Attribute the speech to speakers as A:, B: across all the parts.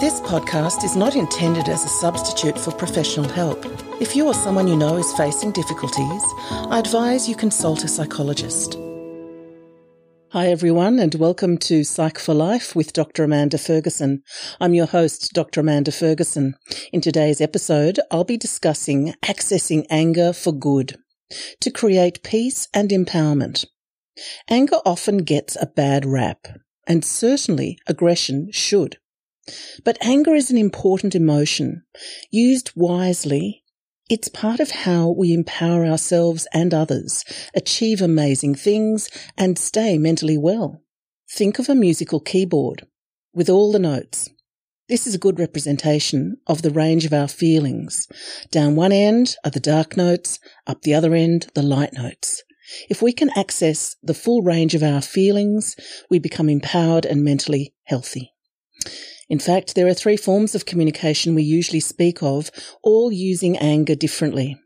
A: This podcast is not intended as a substitute for professional help. If you or someone you know is facing difficulties, I advise you consult a psychologist. Hi, everyone, and welcome to Psych for Life with Dr. Amanda Ferguson. I'm your host, Dr. Amanda Ferguson. In today's episode, I'll be discussing accessing anger for good to create peace and empowerment. Anger often gets a bad rap, and certainly aggression should. But anger is an important emotion. Used wisely, it's part of how we empower ourselves and others, achieve amazing things, and stay mentally well. Think of a musical keyboard with all the notes. This is a good representation of the range of our feelings. Down one end are the dark notes, up the other end, the light notes. If we can access the full range of our feelings, we become empowered and mentally healthy. In fact, there are three forms of communication we usually speak of, all using anger differently.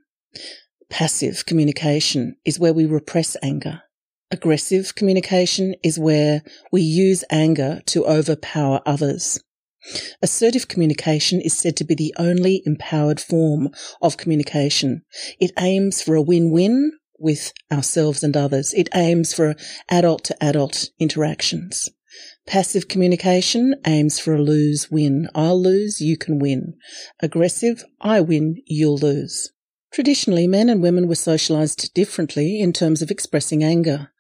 A: Passive communication is where we repress anger. Aggressive communication is where we use anger to overpower others. Assertive communication is said to be the only empowered form of communication. It aims for a win-win with ourselves and others. It aims for adult to adult interactions. Passive communication aims for a lose win. I'll lose, you can win. Aggressive, I win, you'll lose. Traditionally, men and women were socialized differently in terms of expressing anger.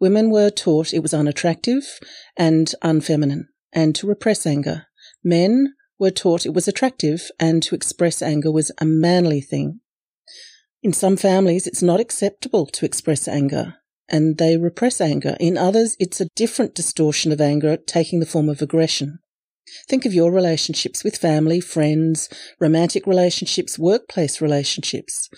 A: Women were taught it was unattractive and unfeminine, and to repress anger. Men were taught it was attractive and to express anger was a manly thing. In some families, it's not acceptable to express anger and they repress anger. In others, it's a different distortion of anger taking the form of aggression. Think of your relationships with family, friends, romantic relationships, workplace relationships.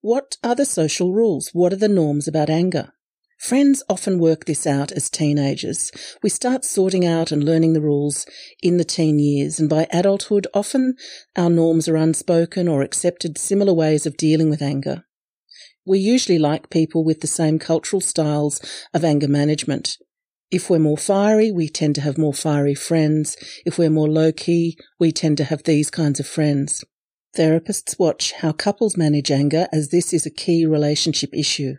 A: What are the social rules? What are the norms about anger? Friends often work this out as teenagers. We start sorting out and learning the rules in the teen years, and by adulthood, often our norms are unspoken or accepted similar ways of dealing with anger. We usually like people with the same cultural styles of anger management. If we're more fiery, we tend to have more fiery friends. If we're more low key, we tend to have these kinds of friends. Therapists watch how couples manage anger as this is a key relationship issue.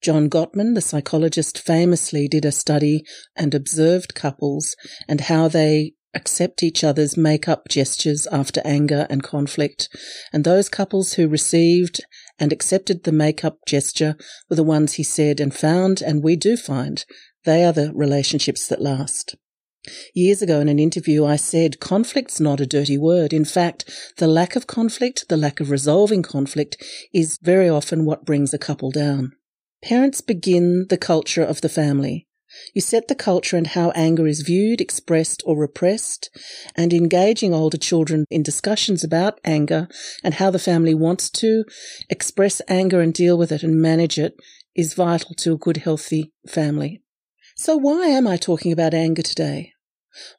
A: John Gottman, the psychologist, famously did a study and observed couples and how they accept each other's make-up gestures after anger and conflict. And those couples who received and accepted the make-up gesture were the ones he said and found, and we do find, they are the relationships that last. Years ago in an interview, I said conflict's not a dirty word. In fact, the lack of conflict, the lack of resolving conflict is very often what brings a couple down. Parents begin the culture of the family. You set the culture and how anger is viewed, expressed, or repressed, and engaging older children in discussions about anger and how the family wants to express anger and deal with it and manage it is vital to a good, healthy family. So why am I talking about anger today?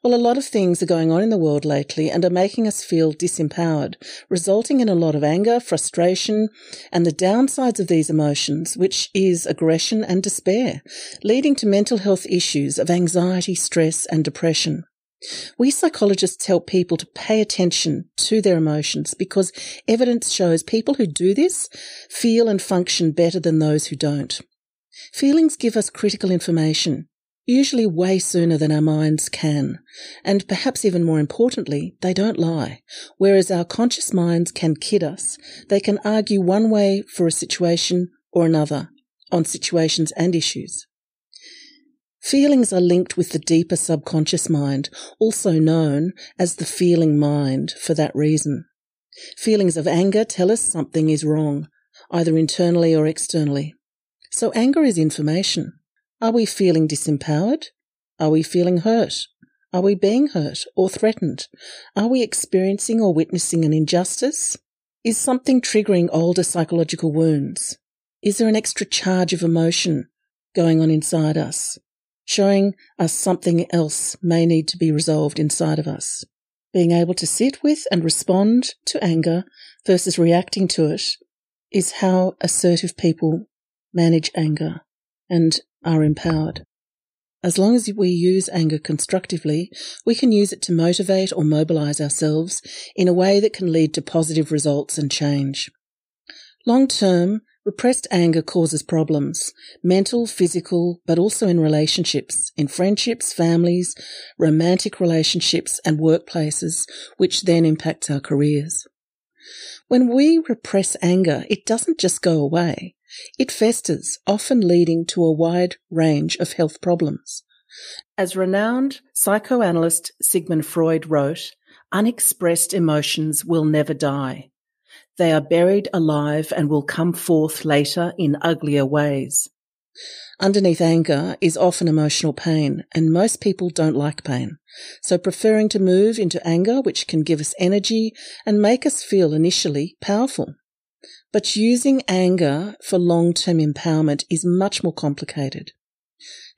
A: Well, a lot of things are going on in the world lately and are making us feel disempowered, resulting in a lot of anger, frustration, and the downsides of these emotions, which is aggression and despair, leading to mental health issues of anxiety, stress, and depression. We psychologists help people to pay attention to their emotions because evidence shows people who do this feel and function better than those who don't. Feelings give us critical information usually way sooner than our minds can. And perhaps even more importantly, they don't lie. Whereas our conscious minds can kid us, they can argue one way for a situation or another on situations and issues. Feelings are linked with the deeper subconscious mind, also known as the feeling mind for that reason. Feelings of anger tell us something is wrong, either internally or externally. So anger is information. Are we feeling disempowered? Are we feeling hurt? Are we being hurt or threatened? Are we experiencing or witnessing an injustice? Is something triggering older psychological wounds? Is there an extra charge of emotion going on inside us, showing us something else may need to be resolved inside of us? Being able to sit with and respond to anger versus reacting to it is how assertive people manage anger and are empowered. As long as we use anger constructively, we can use it to motivate or mobilize ourselves in a way that can lead to positive results and change. Long term, repressed anger causes problems, mental, physical, but also in relationships, in friendships, families, romantic relationships, and workplaces, which then impacts our careers. When we repress anger, it doesn't just go away. It festers, often leading to a wide range of health problems. As renowned psychoanalyst Sigmund Freud wrote, unexpressed emotions will never die. They are buried alive and will come forth later in uglier ways. Underneath anger is often emotional pain, and most people don't like pain. So preferring to move into anger, which can give us energy and make us feel initially powerful. But using anger for long-term empowerment is much more complicated.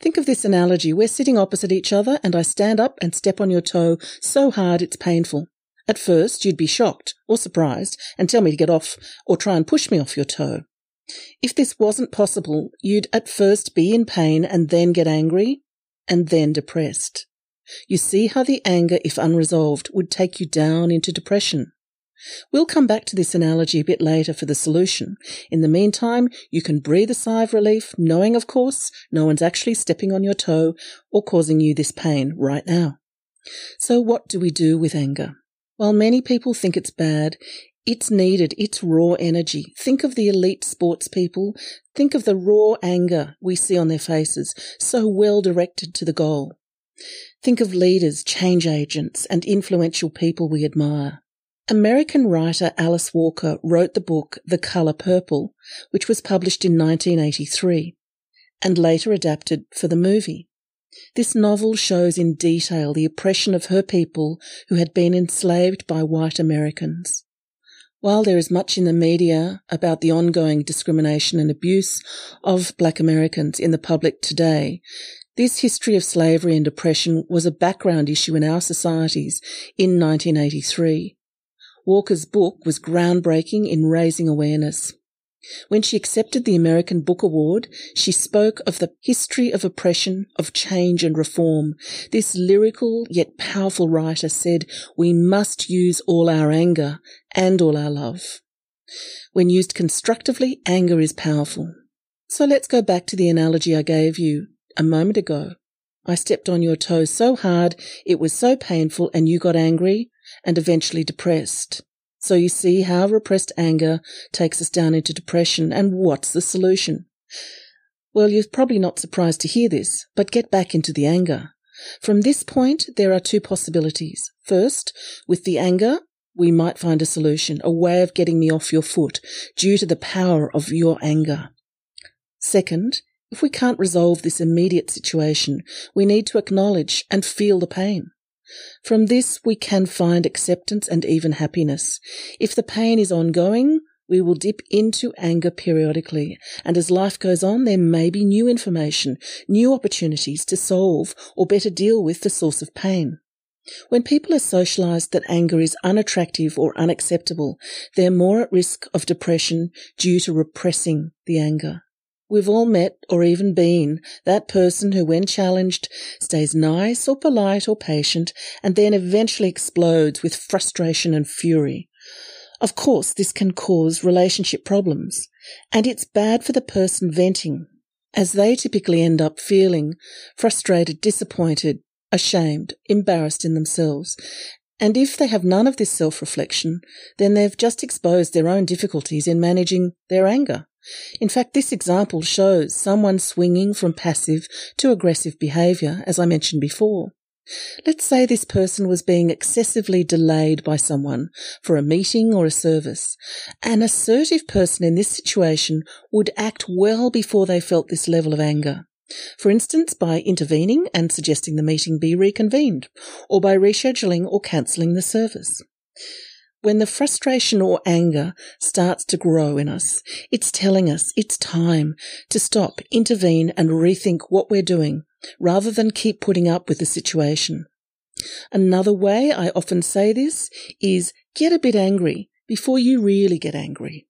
A: Think of this analogy. We're sitting opposite each other and I stand up and step on your toe so hard it's painful. At first, you'd be shocked or surprised and tell me to get off or try and push me off your toe. If this wasn't possible, you'd at first be in pain and then get angry and then depressed. You see how the anger, if unresolved, would take you down into depression. We'll come back to this analogy a bit later for the solution. In the meantime, you can breathe a sigh of relief, knowing, of course, no one's actually stepping on your toe or causing you this pain right now. So what do we do with anger? While many people think it's bad, it's needed. It's raw energy. Think of the elite sports people. Think of the raw anger we see on their faces, so well directed to the goal. Think of leaders, change agents, and influential people we admire. American writer Alice Walker wrote the book The Color Purple, which was published in 1983 and later adapted for the movie. This novel shows in detail the oppression of her people who had been enslaved by white Americans. While there is much in the media about the ongoing discrimination and abuse of black Americans in the public today, this history of slavery and oppression was a background issue in our societies in 1983 Walker's book was groundbreaking in raising awareness. When she accepted the American Book Award, she spoke of the history of oppression, of change and reform. This lyrical yet powerful writer said, we must use all our anger and all our love. When used constructively, anger is powerful. So let's go back to the analogy I gave you a moment ago. I stepped on your toe so hard, it was so painful, and you got angry and eventually depressed. So you see how repressed anger takes us down into depression and what's the solution? Well, you're probably not surprised to hear this, but get back into the anger. From this point, there are two possibilities. First, with the anger, we might find a solution, a way of getting me off your foot due to the power of your anger. Second, if we can't resolve this immediate situation, we need to acknowledge and feel the pain. From this, we can find acceptance and even happiness. If the pain is ongoing, we will dip into anger periodically, and as life goes on, there may be new information, new opportunities to solve or better deal with the source of pain. When people are socialized that anger is unattractive or unacceptable, they're more at risk of depression due to repressing the anger. We've all met or even been that person who, when challenged, stays nice or polite or patient and then eventually explodes with frustration and fury. Of course, this can cause relationship problems and it's bad for the person venting as they typically end up feeling frustrated, disappointed, ashamed, embarrassed in themselves. And if they have none of this self-reflection, then they've just exposed their own difficulties in managing their anger. In fact, this example shows someone swinging from passive to aggressive behavior, as I mentioned before. Let's say this person was being excessively delayed by someone for a meeting or a service. An assertive person in this situation would act well before they felt this level of anger. For instance, by intervening and suggesting the meeting be reconvened, or by rescheduling or cancelling the service. When the frustration or anger starts to grow in us, it's telling us it's time to stop, intervene and rethink what we're doing rather than keep putting up with the situation. Another way I often say this is get a bit angry before you really get angry.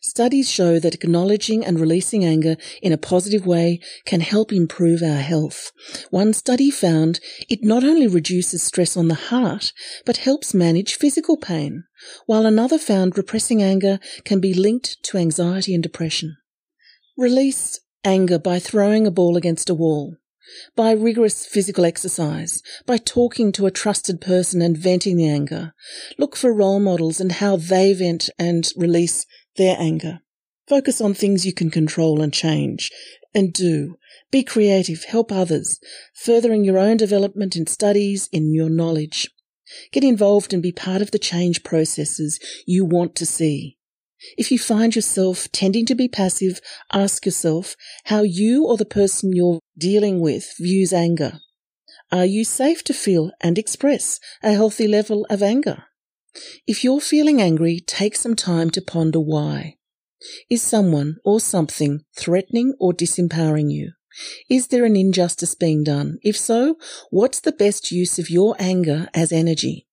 A: Studies show that acknowledging and releasing anger in a positive way can help improve our health. One study found it not only reduces stress on the heart, but helps manage physical pain, while another found repressing anger can be linked to anxiety and depression. Release anger by throwing a ball against a wall by rigorous physical exercise, by talking to a trusted person and venting the anger. Look for role models and how they vent and release their anger. Focus on things you can control and change and do. Be creative, help others, furthering your own development in studies, in your knowledge. Get involved and be part of the change processes you want to see. If you find yourself tending to be passive, ask yourself how you or the person you're dealing with views anger. Are you safe to feel and express a healthy level of anger? If you're feeling angry, take some time to ponder why. Is someone or something threatening or disempowering you? Is there an injustice being done? If so, what's the best use of your anger as energy?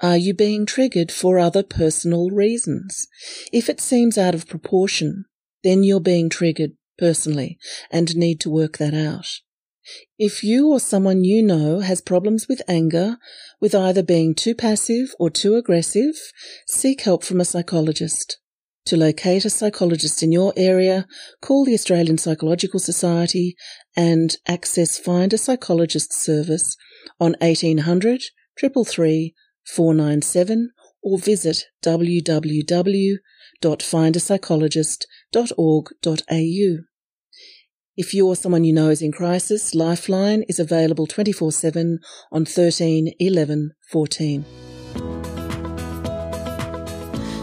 A: Are you being triggered for other personal reasons? If it seems out of proportion, then you're being triggered personally and need to work that out. If you or someone you know has problems with anger, with either being too passive or too aggressive, seek help from a psychologist. To locate a psychologist in your area, call the Australian Psychological Society and access Find a Psychologist service on 1800 333 497 or visit www.findapsychologist.org.au. If you or someone you know is in crisis, Lifeline is available 24 7 on 13 11 14.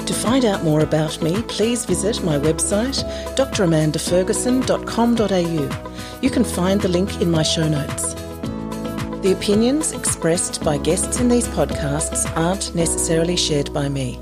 A: To find out more about me, please visit my website, dramandaferguson.com.au. You can find the link in my show notes. The opinions expressed by guests in these podcasts aren't necessarily shared by me.